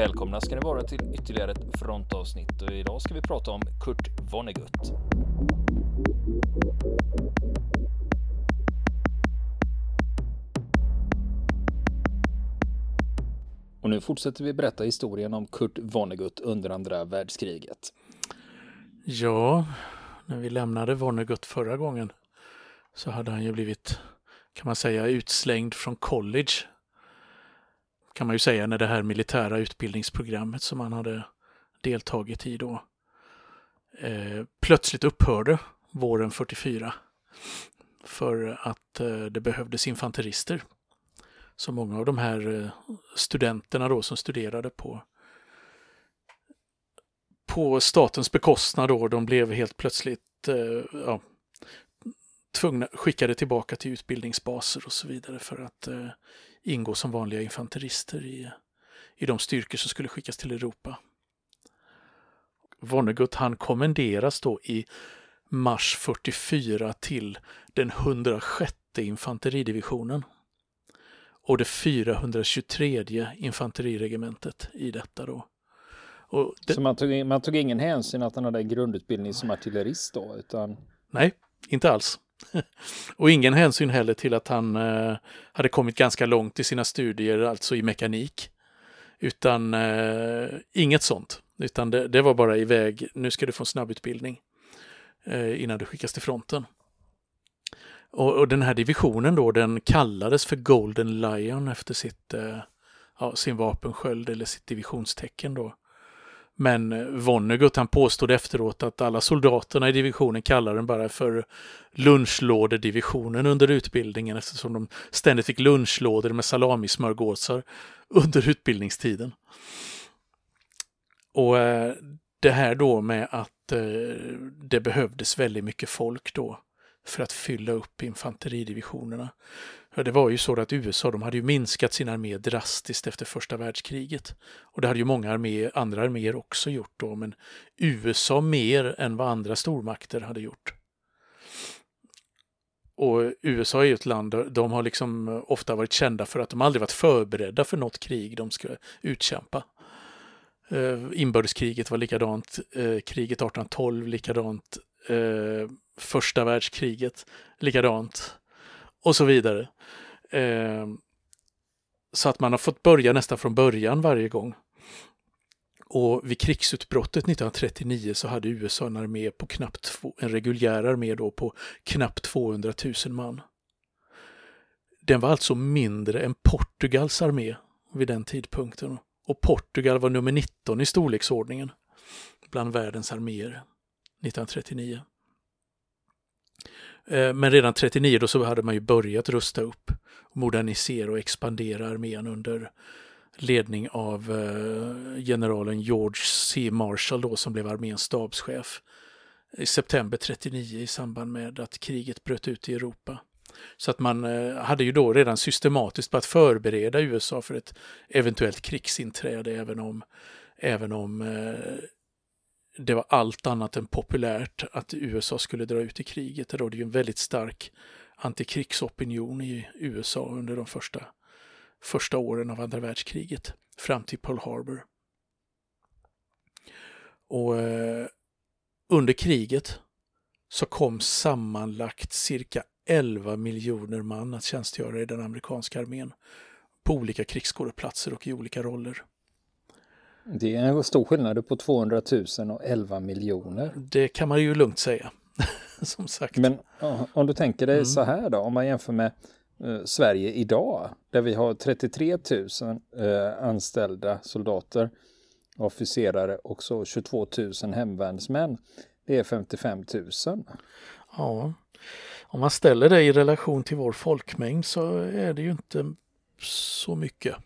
Välkomna ska ni vara till ytterligare ett frontavsnitt och idag ska vi prata om Kurt Vonnegut. Och nu fortsätter vi berätta historien om Kurt Vonnegut under andra världskriget. Ja, när vi lämnade Vonnegut förra gången så hade han ju blivit, kan man säga, utslängd från college. Kan man ju säga när det här militära utbildningsprogrammet som han hade deltagit i då eh, plötsligt upphörde våren 44 för att eh, det behövdes infanterister. Så många av de här eh, studenterna då som studerade på på statens bekostnad då, de blev helt plötsligt eh, ja, tvungna, skickade tillbaka till utbildningsbaser och så vidare för att eh, ingå som vanliga infanterister i, i de styrkor som skulle skickas till Europa. Vonnegut han kommenderas då i mars 44 till den 106 infanteridivisionen och det 423 infanteriregementet i detta då. Det... Så man tog, man tog ingen hänsyn att han hade grundutbildning som artillerist då? Utan... Nej, inte alls och ingen hänsyn heller till att han eh, hade kommit ganska långt i sina studier, alltså i mekanik. Utan eh, inget sånt, utan det, det, var bara iväg, nu ska du få en snabbutbildning eh, innan du skickas till fronten. Och, och, den här divisionen då, den kallades för Golden Lion efter sitt, eh, ja, sin vapensköld eller sitt divisionstecken då. Men Vonnegut han påstod efteråt att alla soldaterna i divisionen kallade den bara för lunchlådedivisionen under utbildningen eftersom de ständigt fick lunchlådor med salamismörgåsar under utbildningstiden. Och eh, det här då med att eh, det behövdes väldigt mycket folk då för att fylla upp infanteridivisionerna. Ja, det var ju så att USA de hade ju minskat sin armé drastiskt efter första världskriget. Och det hade ju många armé, andra arméer också gjort då, men USA mer än vad andra stormakter hade gjort. Och USA är ju ett land de har liksom eh, ofta varit kända för att de aldrig varit förberedda för något krig de ska utkämpa. Eh, inbördeskriget var likadant, eh, kriget 1812 likadant, första världskriget likadant och så vidare. Eh, så att man har fått börja nästan från början varje gång. Och vid krigsutbrottet 1939 så hade USA en armé på knappt två, en reguljär armé då på knappt 200 000 man. Den var alltså mindre än Portugals armé vid den tidpunkten. Och Portugal var nummer 19 i storleksordningen bland världens arméer 1939. Eh, men redan 39 då så hade man ju börjat rusta upp, modernisera och expandera armén under ledning av eh, generalen George C. Marshall då som blev arméns stabschef i september 39 i samband med att kriget bröt ut i Europa. Så att man eh, hade ju då redan systematiskt börjat förbereda USA för ett eventuellt krigsinträde även om, även om det var allt annat än populärt att USA skulle dra ut i kriget. Det rådde ju en väldigt stark antikrigsopinion i USA under de första, första åren av andra världskriget fram till Pearl Harbor. Och eh, under kriget så kom sammanlagt cirka 11 miljoner man att tjänstgöra i den amerikanska armén på olika krigsskådeplatser och i olika roller. Det är en stor skillnad på 200 000 och 11 miljoner. Det kan man ju lugnt säga. Som sagt. Men om du tänker dig mm. så här då, om man jämför med eh, Sverige idag, där vi har 33 000 eh, anställda soldater, officerare och så 22 000 hemvärnsmän. Det är 55 000. Ja, om man ställer det i relation till vår folkmängd så är det ju inte så mycket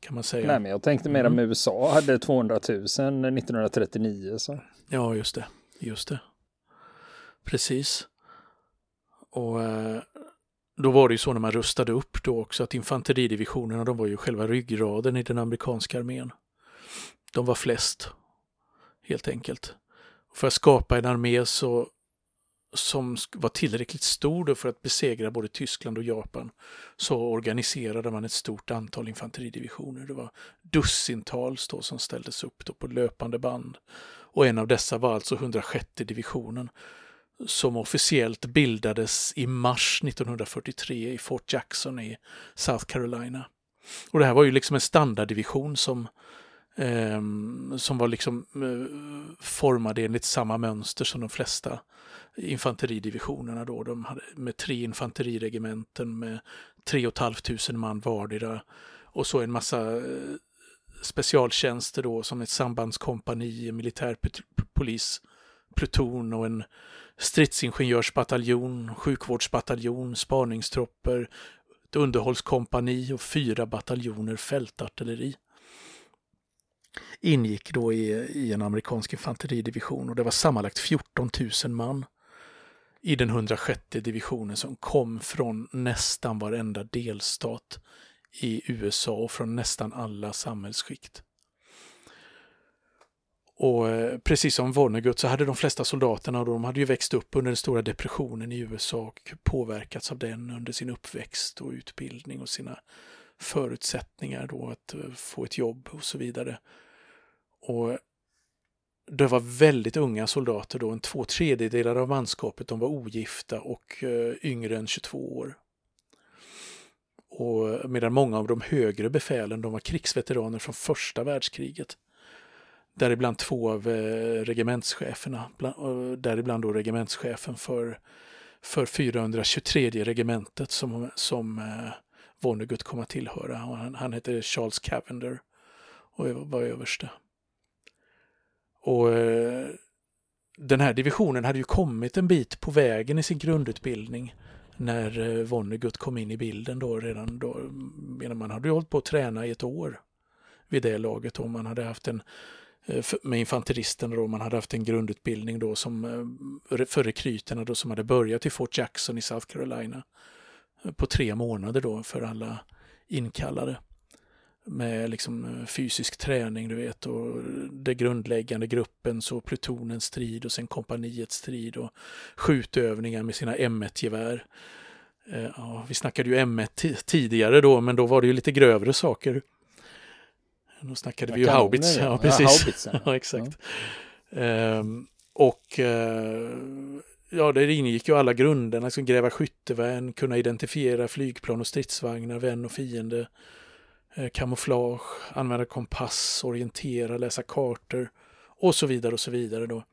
kan man säga. Nej, men jag tänkte mer om mm. USA hade 200 000 1939. Så. Ja, just det. Just det. Precis. Och eh, då var det ju så när man rustade upp då också att infanteridivisionerna de var ju själva ryggraden i den amerikanska armén. De var flest, helt enkelt. För att skapa en armé så, som var tillräckligt stor för att besegra både Tyskland och Japan så organiserade man ett stort antal infanteridivisioner. Det var dussintals då som ställdes upp då på löpande band. Och en av dessa var alltså 106 divisionen som officiellt bildades i mars 1943 i Fort Jackson i South Carolina. Och det här var ju liksom en standarddivision som ehm, som var liksom eh, formade enligt samma mönster som de flesta infanteridivisionerna då. De hade med tre infanteriregementen med tre och ett tusen man vardera. Och så en massa eh, specialtjänster då som ett sambandskompani, militärpolis, pluton och en stridsingenjörsbataljon, sjukvårdsbataljon, spaningstropper, ett underhållskompani och fyra bataljoner fältartilleri. Ingick då i, i en amerikansk infanteridivision och det var sammanlagt 14 000 man i den 106 divisionen som kom från nästan varenda delstat i USA och från nästan alla samhällsskikt. Och eh, precis som Vonnegut så hade de flesta soldaterna, de hade ju växt upp under den stora depressionen i USA och påverkats av den under sin uppväxt och utbildning och sina förutsättningar då att eh, få ett jobb och så vidare. Och det var väldigt unga soldater då, en två tredjedelar av manskapet de var ogifta och eh, yngre än 22 år. Och medan många av de högre befälen de var krigsveteraner från första världskriget. Däribland två av eh, regementscheferna, eh, däribland då regementschefen för, för 423 regementet som, som Vonnegut kom att tillhöra. Han, han hette Charles Cavender och var överste. Och eh, den här divisionen hade ju kommit en bit på vägen i sin grundutbildning när eh, Vonnegut kom in i bilden då redan då. Man hade ju hållit på att träna i ett år vid det laget om man hade haft en eh, med infanteristerna då, man hade haft en grundutbildning då som eh, för rekryterna då som hade börjat i Fort Jackson i South Carolina på tre månader då för alla inkallade med liksom eh, fysisk träning, du vet, och det grundläggande gruppen, så plutonens strid och sen kompaniets strid och skjutövningar med sina M1-gevär. Eh, ja, vi snackade ju M1 tidigare då, men då var det ju lite grövre saker. Då snackade vi ju haubits. Ja, precis. Ja, ja exakt. Ja. Ehm, och eh, ja, det ingick ju alla grunderna, liksom gräva skyttevärn, kunna identifiera flygplan och stridsvagnar, vän och fiende, Eh, kamouflage, använda kompass, orientera, läsa kartor och så vidare och så vidare då.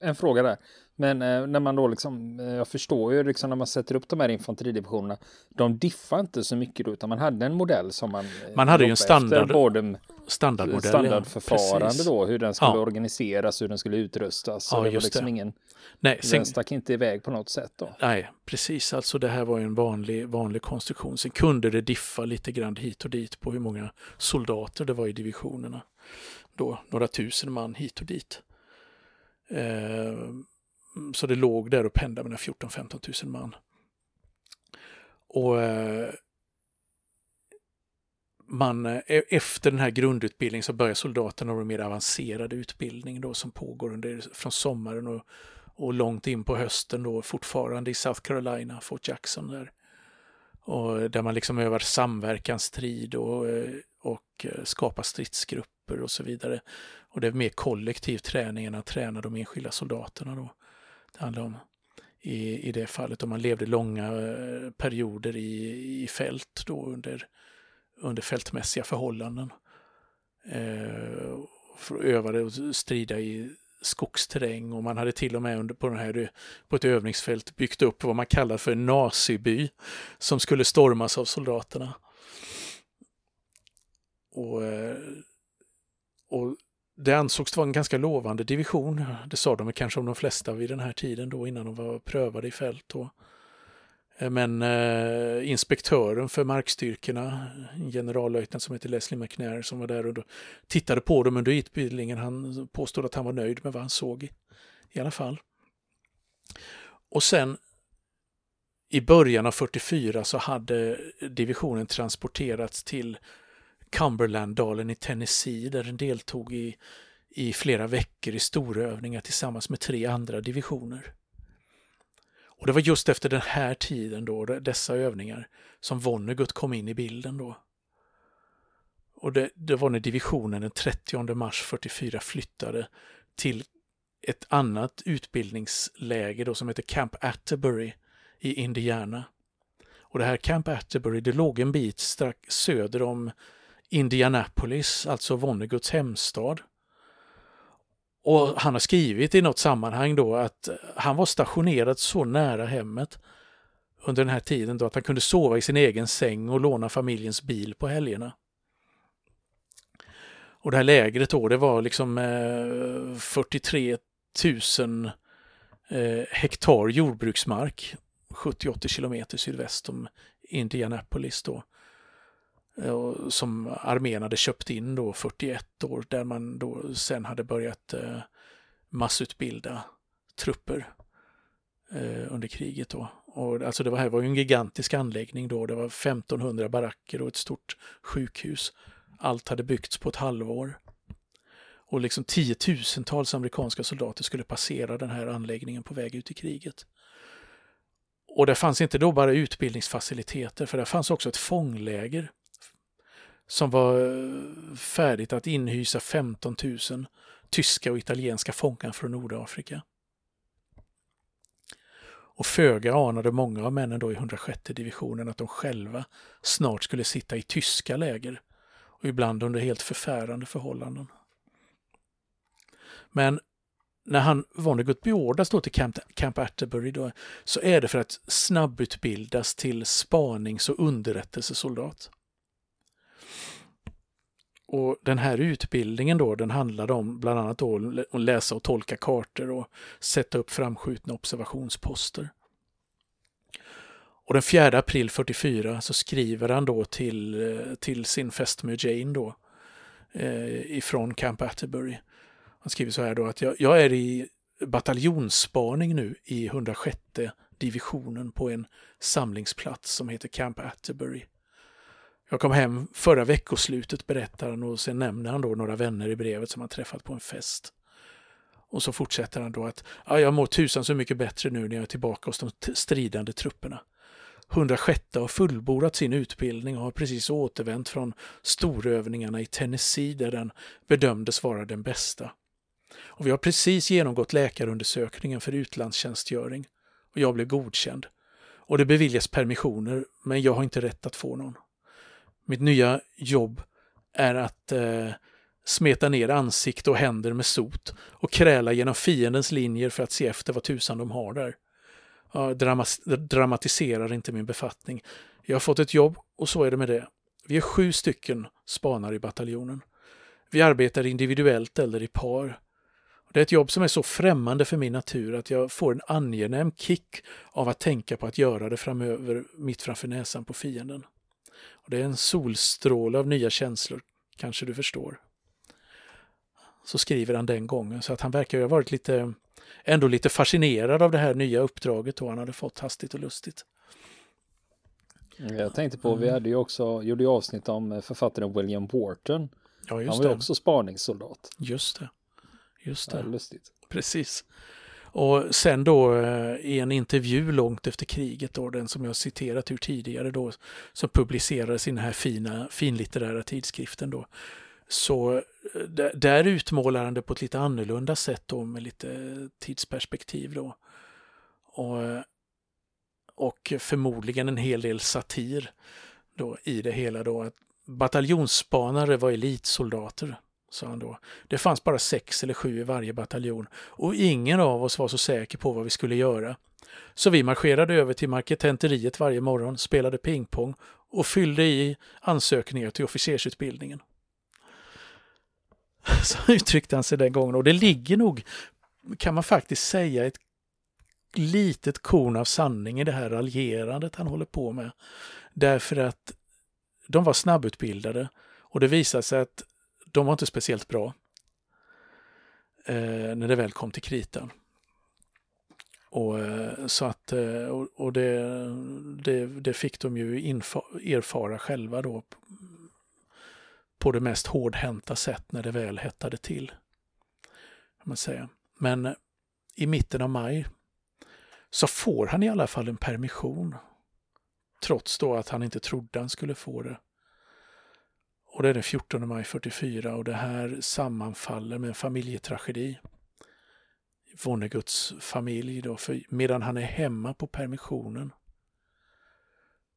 En fråga där. Men eh, när man då liksom, eh, jag förstår ju liksom när man sätter upp de här infanteridivisionerna, de diffar inte så mycket då, utan man hade en modell som man... Eh, man hade ju en standard, både standardmodell, standardförfarande ja, då, hur den skulle ja. organiseras, hur den skulle utrustas. Ja, det var liksom det. ingen... Nej, sen, den stack inte iväg på något sätt då. Nej, precis. Alltså det här var ju en vanlig, vanlig konstruktion. Sen kunde det diffa lite grann hit och dit på hur många soldater det var i divisionerna. Då några tusen man hit och dit. Eh, Mm, så det låg där och pendlade mellan 14-15 000 man. Och eh, man, eh, e-, efter den här grundutbildningen så börjar soldaterna med mer avancerad utbildning då som pågår under, från sommaren och, och långt in på hösten då fortfarande i South Carolina, Fort Jackson där. Och eh, där man liksom övar samverkansstrid och, eh, och skapar stridsgrupper och så vidare. Och det är mer kollektiv träning än att träna de enskilda soldaterna då det handlar om i, i det fallet. Om man levde långa eh, perioder i, i fält då under, under fältmässiga förhållanden. Eh, för att öva och strida i skogsterräng och man hade till och med under, på, den här, på ett övningsfält byggt upp vad man kallar för en naziby som skulle stormas av soldaterna. Och, eh, och det ansågs vara en ganska lovande division. Det sa de kanske om de flesta vid den här tiden då innan de var prövade i fält. Då. Eh, men eh, inspektören för markstyrkorna, generallöjtnant som heter Leslie McNair som var där och tittade på dem under utbildningen, han påstod att han var nöjd med vad han såg i, i alla fall. Och sen i början av 44 så hade divisionen transporterats till Cumberlanddalen i Tennessee där den deltog i, i flera veckor i storövningar tillsammans med tre andra divisioner. Och det var just efter den här tiden då, dessa övningar, som Vonnegut kom in i bilden då. Och det, det var när divisionen den 30 mars 44 flyttade till ett annat utbildningsläger då som heter Camp Atterbury i Indiana. Och det här Camp Atterbury, det låg en bit strax söder om Indianapolis, alltså Vonneguts hemstad. Och han har skrivit i något sammanhang då att han var stationerad så nära hemmet under den här tiden då att han kunde sova i sin egen säng och låna familjens bil på helgerna. Och det här lägret då, det var liksom eh, 43 000 eh, hektar jordbruksmark 70-80 kilometer sydväst om Indianapolis då. Eh, som armén hade köpt in då 41 år där man då sen hade börjat eh, massutbilda trupper eh, under kriget då. Och alltså det var, här var ju en gigantisk anläggning då. Det var 1500 baracker och ett stort sjukhus. Allt hade byggts på ett halvår. Och liksom tiotusentals amerikanska soldater skulle passera den här anläggningen på väg ut i kriget. Och det fanns inte då bara utbildningsfaciliteter, för det fanns också ett fångläger som var eh, färdigt att inhysa 15 000 tyska och italienska fångar från Nordafrika. Och föga anade många av männen då i 106 divisionen att de själva snart skulle sitta i tyska läger och ibland under helt förfärande förhållanden. Men när han Vonnegut beordras då till Camp, Camp Atterbury då, så är det för att snabbutbildas till spanings och underrättelsesoldat. Och den här utbildningen då, den handlade om bland annat då att läsa och tolka kartor och sätta upp framskjutna observationsposter. Och den 4 april 44 så skriver han då till, eh, till sin fästmö Jane då eh, ifrån Camp Atterbury. Han skriver så här då att jag, jag är i bataljonsspaning nu i 106 divisionen på en samlingsplats som heter Camp Atterbury. Jag kom hem förra veckoslutet berättar han och sen nämner han då några vänner i brevet som han träffat på en fest. Och så fortsätter han då att ja, jag mår tusan så mycket bättre nu när jag är tillbaka hos de stridande trupperna. 106 har fullbordat sin utbildning och har precis återvänt från storövningarna i Tennessee där den bedömdes vara den bästa. Och vi har precis genomgått läkarundersökningen för utlandstjänstgöring och jag blev godkänd. Och det beviljas permissioner, men jag har inte rätt att få någon. Mitt nya jobb är att eh, smeta ner ansikte och händer med sot och kräla genom fiendens linjer för att se efter vad tusan de har där. Jag dramatiserar inte min befattning. Jag har fått ett jobb och så är det med det. Vi är sju stycken spanare i bataljonen. Vi arbetar individuellt eller i par. Det är ett jobb som är så främmande för min natur att jag får en angenäm kick av att tänka på att göra det framöver mitt framför näsan på fienden. Och det är en solstråle av nya känslor, kanske du förstår. Så skriver han den gången, så att han verkar ha varit lite, ändå lite fascinerad av det här nya uppdraget då han hade fått hastigt och lustigt. Jag tänkte på, mm. vi hade ju också, gjorde ju avsnitt om författaren William Wharton. Ja, han var ju också spaningssoldat. Just det. Just det. Ja, lustigt. Precis. Och sen då eh, i en intervju långt efter kriget, då, den som jag citerat ur tidigare, då, som publicerades i den här fina finlitterära tidskriften, då, så eh, där, där utmålar han det på ett lite annorlunda sätt då, med lite tidsperspektiv. Då. Och, eh, och förmodligen en hel del satir då, i det hela. Då, att bataljonsspanare var elitsoldater sa han då. Det fanns bara sex eller sju i varje bataljon och ingen av oss var så säker på vad vi skulle göra. Så vi marscherade över till marketenteriet varje morgon, spelade pingpong och fyllde i ansökningar till officersutbildningen. Så uttryckte han sig den gången och det ligger nog, kan man faktiskt säga, ett litet korn av sanning i det här raljerandet han håller på med. Därför att de var snabbutbildade och det visade sig att de var inte speciellt bra eh, när det väl kom till kritan. Och, eh, så att, eh, och, det, det, det, fick de ju infa, erfara själva då på det mest hårdhänta sätt när det väl hettade till. man säga. Men eh, i mitten av maj så får han i alla fall en permission. Trots då att han inte trodde han skulle få det. Och det är den 14 maj 44 och det här sammanfaller med en familjetragedi. Vonneguts familj då, för medan han är hemma på permissionen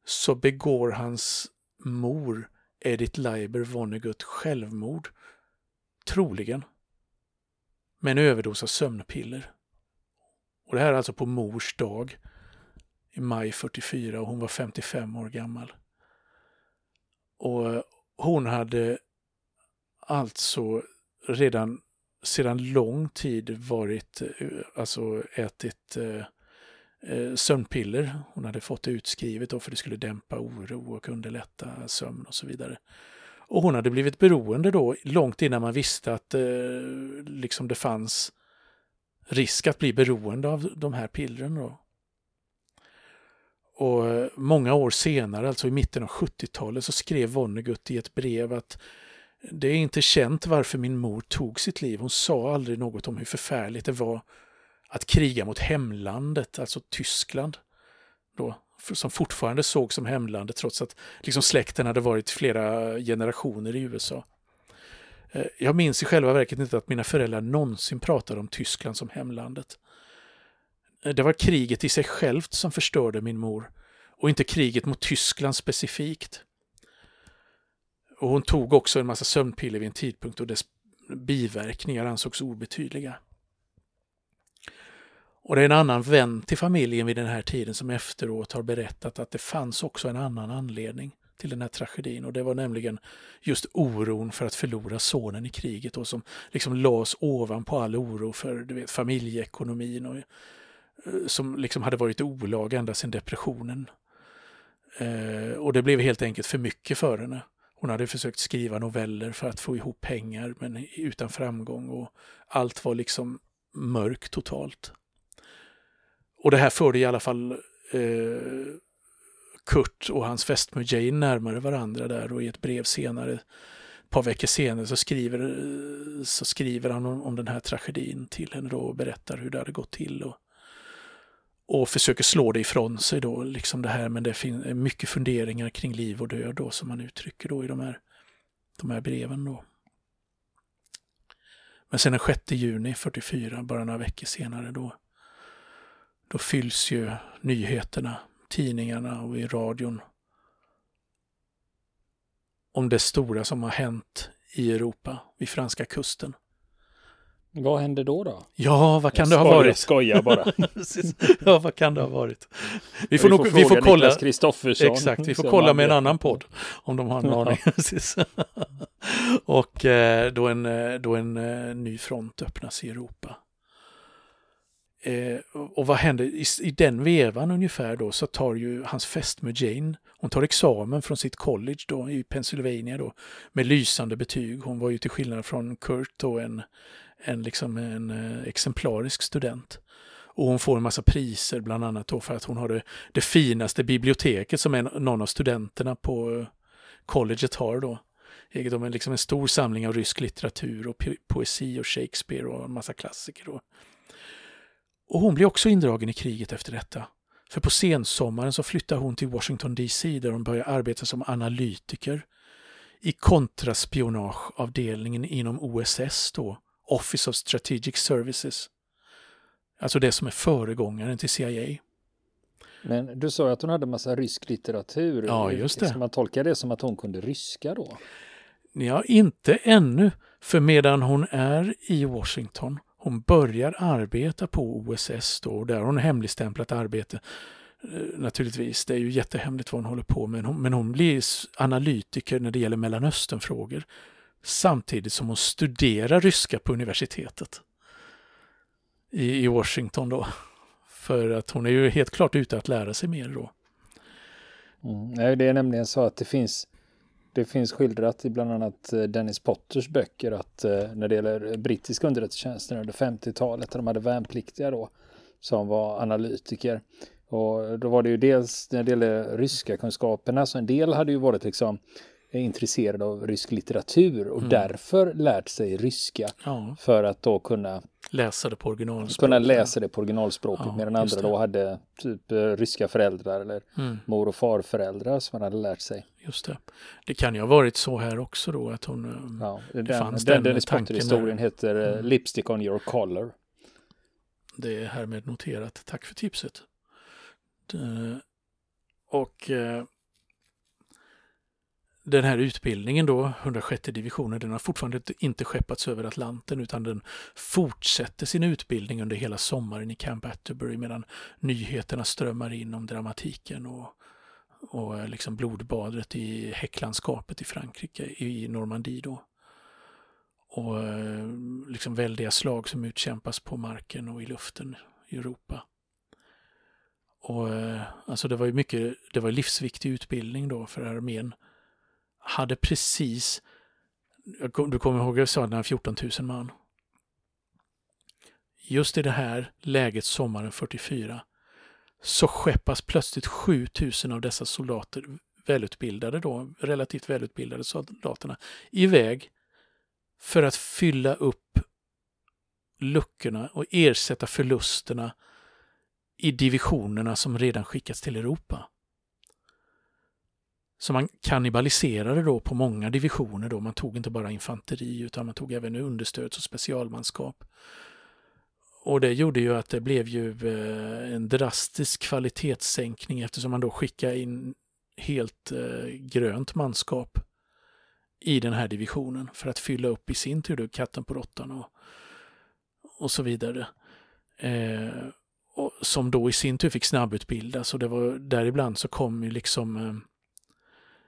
så begår hans mor Edith Leiber Vonnegut självmord. Troligen. Med en överdos av sömnpiller. Och det här är alltså på mors dag i maj 44 och hon var 55 år gammal. Och hon hade alltså redan sedan lång tid varit, eh, alltså ätit eh, eh, sömnpiller. Hon hade fått det utskrivet då för det skulle dämpa oro och underlätta sömn och så vidare. Och hon hade blivit beroende då långt innan man visste att eh, liksom det fanns risk att bli beroende av de här pillren. Då. Och eh, många år senare, alltså i mitten av 70-talet, så skrev Vonnegut i ett brev att det är inte känt varför min mor tog sitt liv. Hon sa aldrig något om hur förfärligt det var att kriga mot hemlandet, alltså Tyskland. Då, som fortfarande såg som hemlandet trots att liksom släkten hade varit flera generationer i USA. Eh, jag minns i själva verket inte att mina föräldrar någonsin pratade om Tyskland som hemlandet. Eh, det var kriget i sig självt som förstörde min mor och inte kriget mot Tyskland specifikt. Och hon tog också en massa sömnpiller vid en tidpunkt och dess biverkningar ansågs obetydliga. Och det är en annan vän till familjen vid den här tiden som efteråt har berättat att det fanns också en annan anledning till den här tragedin och det var nämligen just oron för att förlora sonen i kriget och som liksom lades ovanpå all oro för du vet, familjeekonomin och, Eh, som liksom hade varit olag ända sedan depressionen. Eh, och det blev helt enkelt för mycket för henne. Hon hade försökt skriva noveller för att få ihop pengar men utan framgång och allt var liksom mörkt totalt. Och det här förde i alla fall eh, Kurt och hans fästmö Jane närmare varandra där och i ett brev senare, ett par veckor senare, så skriver, så skriver han om, om den här tragedin till henne då och berättar hur det hade gått till. Och, och försöker slå det ifrån sig då, liksom det här, men det finns mycket funderingar kring liv och död då som man uttrycker då i de här, de här breven då. Men sen den 6 juni 44, bara några veckor senare då, då fylls ju nyheterna, tidningarna och i radion om det stora som har hänt i Europa, vid franska kusten. Vad hände då då? Ja, vad kan jag det ha varit? Skoja bara. ja, vad kan det ha varit? Vi får, vi nog, vi får kolla. Kristoffersson. Exakt, vi får kolla med en annan podd om de har en aning. och eh, då en, eh, då en eh, ny front öppnas i Europa. Eh, och vad händer? I, I, den vevan ungefär då så tar ju hans fästmö Jane, hon tar examen från sitt college då i Pennsylvania då med lysande betyg. Hon var ju till skillnad från Kurt då en, en, liksom en eh, exemplarisk student. Och hon får en massa priser bland annat då för att hon har det, det finaste biblioteket som en, någon av studenterna på eh, colleget har då. De är liksom en stor samling av rysk litteratur och poesi och Shakespeare och en massa klassiker. Då. Och hon blir också indragen i kriget efter detta. För på sensommaren så flyttar hon till Washington DC där hon börjar arbeta som analytiker i kontraspionageavdelningen inom OSS då, Office of Strategic Services. Alltså det som är föregångaren till CIA. Men du sa att hon hade massa rysk litteratur. Ja, just det. Ska man tolka det som att hon kunde ryska då? Ja, inte ännu. För medan hon är i Washington hon börjar arbeta på OSS då och där har hon hemligstämplat arbete. Eh, naturligtvis, det är ju jättehemligt vad hon håller på med, men hon blir analytiker när det gäller Mellanösternfrågor samtidigt som hon studerar ryska på universitetet i, Washington då. För att hon är ju helt klart ute att lära sig mer då. Mm, det är nämligen så att det finns det finns skildrat i bland annat eh, Dennis Potters böcker att eh, när det gäller brittiska underrättelsetjänsten under 50-talet, där de hade värnpliktiga då, som var analytiker. Och då var det ju dels när det gäller ryska kunskaperna, så en del hade ju varit liksom intresserade av rysk litteratur och mm. därför lärt sig ryska ja. för att då kunna läsa det på originalspråket. Kunna läsa det på originalspråket ja, medan andra då hade typ eh, ryska föräldrar eller mm. mor och farföräldrar som man hade lärt sig. Just det. Det kan ju ha varit så här också då att hon... Eh, ja, den, fanns den, den, den historien heter eh, mm. Lipstick on your collar. Det är härmed noterat. Tack för tipset. Det, och den här utbildningen då, 106 divisionen, den har fortfarande inte skeppats över Atlanten utan den fortsätter sin utbildning under hela sommaren i Camp Atterbury medan nyheterna strömmar in om dramatiken och, och eh, liksom blodbadet i häcklandskapet i Frankrike, i Normandie då. Och eh, liksom väldiga slag som utkämpas på marken och i luften i Europa. Och eh, alltså det var ju mycket, det var livsviktig utbildning då för armén hade precis, du kommer ihåg jag sa den här 14 000 man. Just i det här läget sommaren 44 så skeppas plötsligt 7 000 av dessa soldater, välutbildade då, relativt välutbildade soldaterna, iväg för att fylla upp luckorna och ersätta förlusterna i divisionerna som redan skickats till Europa. Så man kannibaliserade då på många divisioner då. Man tog inte bara infanteri utan man tog även understöds och specialmanskap. Och det gjorde ju att det blev ju eh, en drastisk kvalitetssänkning eftersom man då skickade in helt eh, grönt manskap i den här divisionen för att fylla upp i sin tur katten på råttan och, och så vidare. Eh, och som då i sin tur fick snabbutbildas och det var däribland så kom ju liksom eh,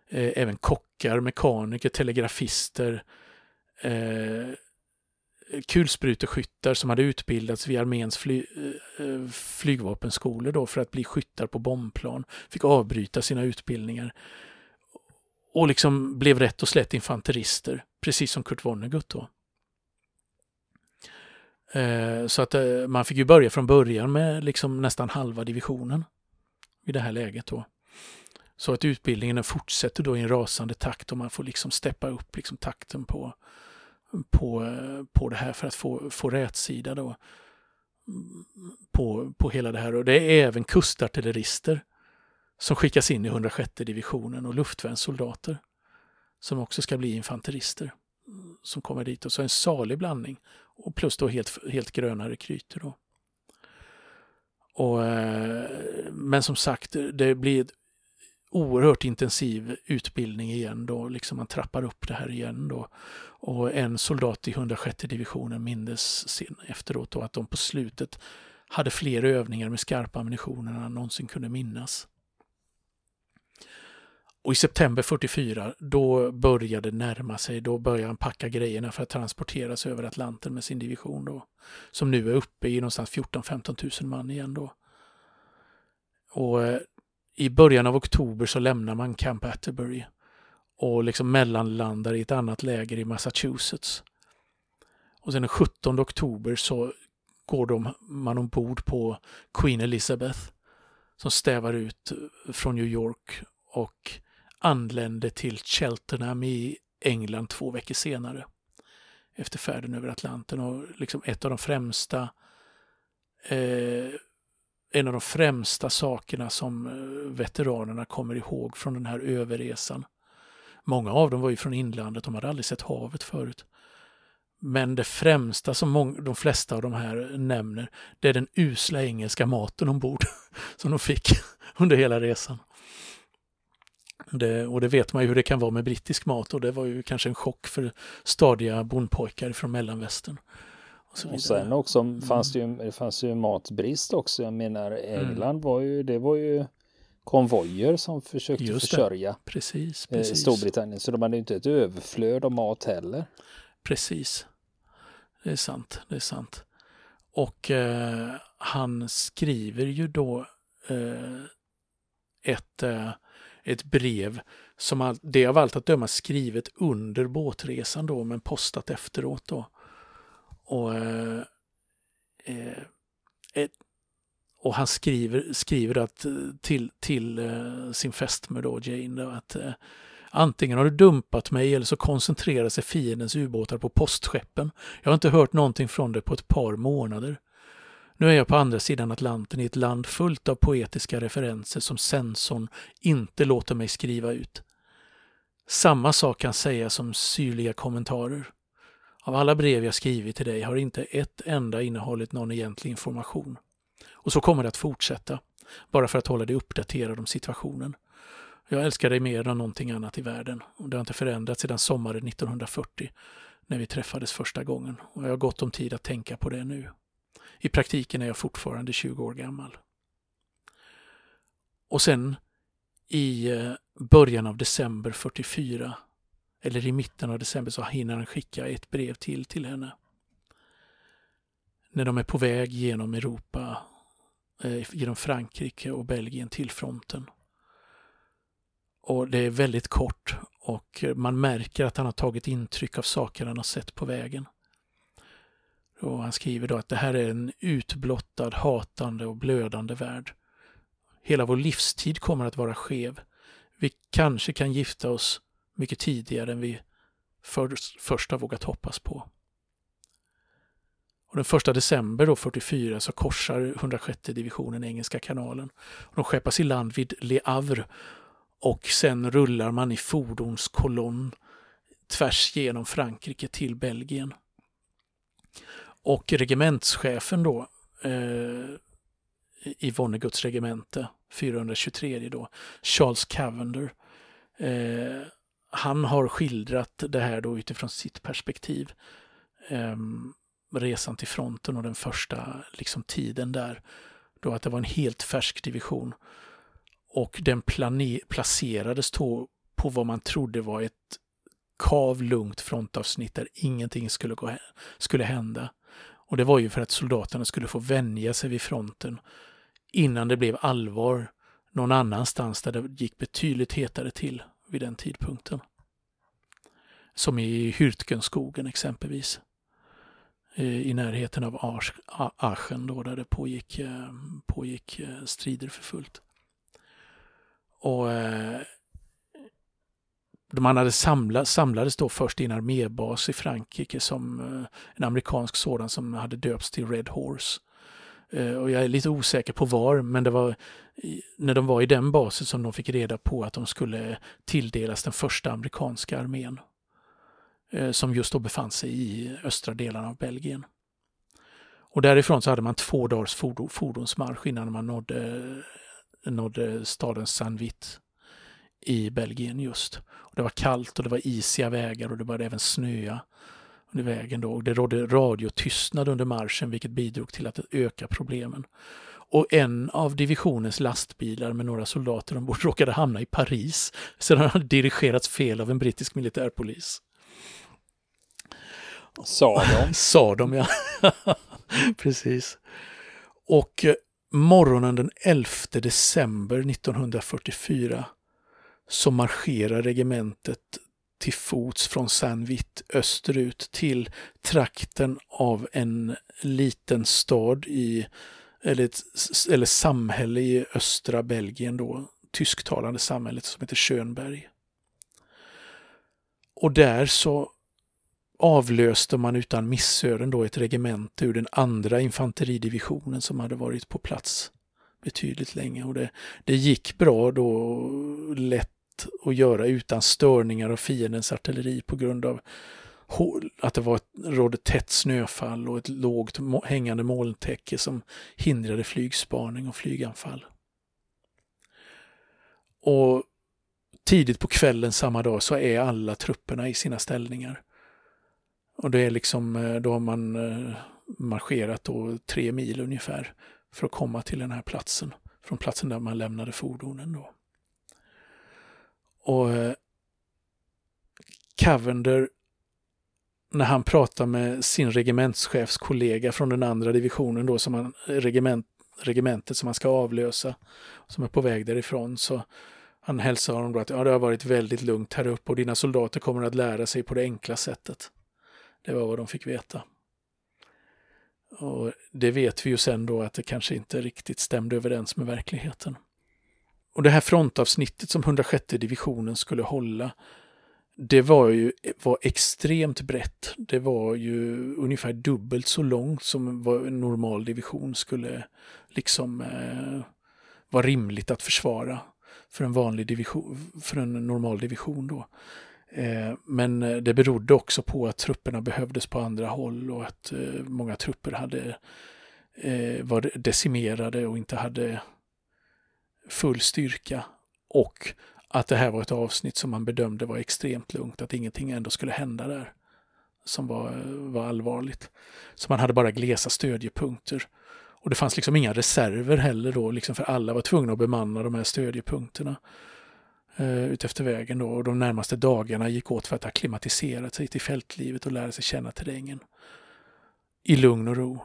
eh, även kockar, mekaniker, telegrafister, eh, kulspruteskyttar som hade utbildats vid arméns fly, eh, eh, flygvapenskolor då för att bli skyttar på bombplan, fick avbryta sina utbildningar och liksom blev rätt och slätt infanterister, precis som Kurt Vonnegut då. Eh, så att eh, man fick ju börja från början med liksom nästan halva divisionen i det här läget då. Så att utbildningen fortsätter då i en rasande takt och man får liksom steppa upp liksom takten på, på, på det här för att få, få rätsida då på, på hela det här. Och det är även kustartillerister som skickas in i 106 divisionen och luftvärnssoldater som också ska bli infanterister som kommer dit. Och så en salig blandning och plus då helt, helt gröna rekryter. Då. Och, eh, men som sagt, det blir oerhört intensiv utbildning igen då, liksom man trappar upp det här igen då. Och en soldat i 106 divisionen mindes sen efteråt då att de på slutet hade fler övningar med skarpa ammunition än han någonsin kunde minnas. Och i september 44, då började närma sig, då började han packa grejerna för att transporteras över Atlanten med sin division då. Som nu är uppe i någonstans 14-15 000 man igen då. Och eh, i början av oktober så lämnar man Camp Atterbury och liksom mellanlandar i ett annat läger i Massachusetts. Och sen den 17 oktober så går de, man ombord på Queen Elizabeth som stävar ut från New York och anländer till Cheltenham i England två veckor senare efter färden över Atlanten och liksom ett av de främsta eh, en av de främsta sakerna som eh, veteranerna kommer ihåg från den här överresan. Många av dem var ju från inlandet, de hade aldrig sett havet förut. Men det främsta som de flesta av de här nämner, det är den usla engelska maten ombord som de fick under hela resan. Det, och det vet man ju hur det kan vara med brittisk mat och det var ju kanske en chock för stadiga bondpojkar från mellanvästern. Och, och sen också mm. fanns det ju, det fanns ju matbrist också. Jag menar England mm. var ju, det var ju konvojer som försökte Just försörja precis, eh, precis. Storbritannien. Så de hade inte ett överflöd av mat heller. Precis. Det är sant, det är sant. Och eh, han skriver ju då eh, ett, eh, ett brev som all, det av allt att döma skrivet under båtresan då men postat efteråt då. Och, eh, eh och han skriver, skriver att, eh, till, till eh, sin fästmö då, Jane, då, att eh, Antingen har du dumpat mig eller så koncentrerar sig fiendens ubåtar på postskeppen. Jag har inte hört någonting från dig på ett par månader. Nu är jag på andra sidan Atlanten i ett land fullt av poetiska referenser som sensorn inte låter mig skriva ut. Samma sak kan sägas om syrliga kommentarer. Av alla brev jag skrivit till dig har inte ett enda innehållit någon egentlig information. Och så kommer det att fortsätta, bara för att hålla dig uppdaterad om situationen. Jag älskar dig mer än någonting annat i världen och det har inte förändrats sedan sommaren 1940 när vi träffades första gången och jag har gott om tid att tänka på det nu. I praktiken är jag fortfarande 20 år gammal. Och sen i eh, början av december 44, eller i mitten av december, så hinner han skicka ett brev till till henne. När de är på väg genom Europa, eh, genom Frankrike och Belgien till fronten. Och det är väldigt kort och eh, man märker att han har tagit intryck av saker han har sett på vägen. Och han skriver då att det här är en utblottad, hatande och blödande värld. Hela vår livstid kommer att vara skev. Vi kanske kan gifta oss mycket tidigare än vi för, först har vågat hoppas på. Och den första december då, 44 så korsar 106 divisionen Engelska kanalen. De skeppas i land vid Le Havre och sen rullar man i fordonskolonn tvärs genom Frankrike till Belgien. Och regementschefen då eh, i Vonneguts regemente, 423 då, Charles Cavender, eh, han har skildrat det här då utifrån sitt perspektiv. Eh, resan till fronten och den första liksom, tiden där. Då att det var en helt färsk division. Och den placerades då på vad man trodde var ett kavlugnt frontavsnitt där ingenting skulle, gå, skulle hända. Och det var ju för att soldaterna skulle få vänja sig vid fronten innan det blev allvar någon annanstans där det gick betydligt hetare till vid den tidpunkten. Som i Hürtgenskogen exempelvis. Eh, I närheten av Aachen då, där det pågick, eh, pågick eh, strider för fullt. Och man hade samlat, samlades då först i en armébas i Frankrike som en amerikansk sådan som hade döpts till Red Horse. Eh, och jag är lite osäker på var, men det var när de var i den basen som de fick reda på att de skulle tilldelas den första amerikanska armén. Eh, som just då befann sig i östra delarna av Belgien. Och därifrån så hade man två dagars fordonsmarsch innan man nådde, nådde staden Saint-Vit i Belgien just. Och det var kallt och det var isiga vägar och det började även snöa under vägen. Då. Det rådde radiotystnad under marschen vilket bidrog till att öka problemen. Och en av divisionens lastbilar med några soldater ombord råkade hamna i Paris sedan den hade dirigerats fel av en brittisk militärpolis. Sa de? Sa de, ja. Precis. Och eh, morgonen den 11 december 1944 så marscherar regementet till fots från Saint-Vit österut till trakten av en liten stad i, eller, ett, eller samhälle i östra Belgien då, tysktalande samhället som heter Schönberg. Och där så avlöste man utan missöden då ett regemente ur den andra infanteridivisionen som hade varit på plats betydligt länge. Och det, det gick bra då, lätt att göra utan störningar av fiendens artilleri på grund av att det var ett, rådde tätt snöfall och ett lågt hängande molntäcke som hindrade flygspaning och flyganfall. Och tidigt på kvällen samma dag så är alla trupperna i sina ställningar. Och det är liksom, eh, då har man eh, marscherat då tre mil ungefär för att komma till den här platsen. Från platsen där man lämnade fordonen då. Och eh, Cavender, när han pratar med sin regementschefskollega från den andra divisionen då, som han, regement, regementet som han ska avlösa, som är på väg därifrån, så han hälsar honom då att ja, det har varit väldigt lugnt här uppe och dina soldater kommer att lära sig på det enkla sättet. Det var vad de fick veta. Och det vet vi ju sen då att det kanske inte riktigt stämde överens med verkligheten och det här frontavsnittet som 106 divisionen skulle hålla, det var ju var extremt brett. Det var ju ungefär dubbelt så långt som vad en normal division skulle liksom eh, vara rimligt att försvara för en vanlig division, för en normal division då. Eh, men eh, det berodde också på att trupperna behövdes på andra håll och att eh, många trupper hade eh, var decimerade och inte hade full styrka. Och att det här var ett avsnitt som man bedömde var extremt lugnt, att ingenting ändå skulle hända där som var, var allvarligt. Så man hade bara glesa stödjepunkter. Och det fanns liksom inga reserver heller då, liksom för alla var tvungna att bemanna de här stödjepunkterna eh, utefter vägen då. Och de närmaste dagarna gick åt för att akklimatisera sig till fältlivet och lära sig känna terrängen. I lugn och ro.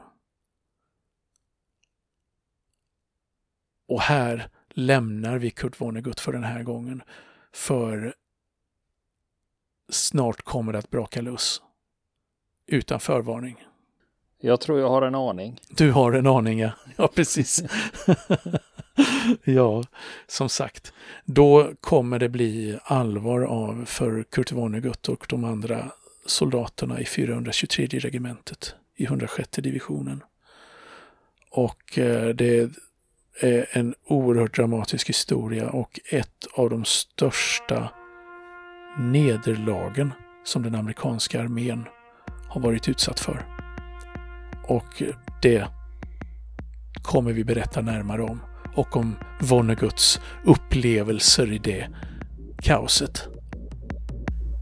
Och här lämnar vi Kurt Vonnegut för den här gången. För snart kommer det att braka loss. Utan förvarning. Jag tror jag har en aning. Du har en aning, ja. Ja, precis. ja, som sagt. Då kommer det bli allvar av för Kurt Vonnegut och de andra soldaterna i 423 regementet i 106 divisionen. Och eh, det är en oerhört dramatisk historia och ett av de största nederlagen som den amerikanska armén har varit utsatt för. Och det kommer vi berätta närmare om och om Vonneguts upplevelser i det kaoset.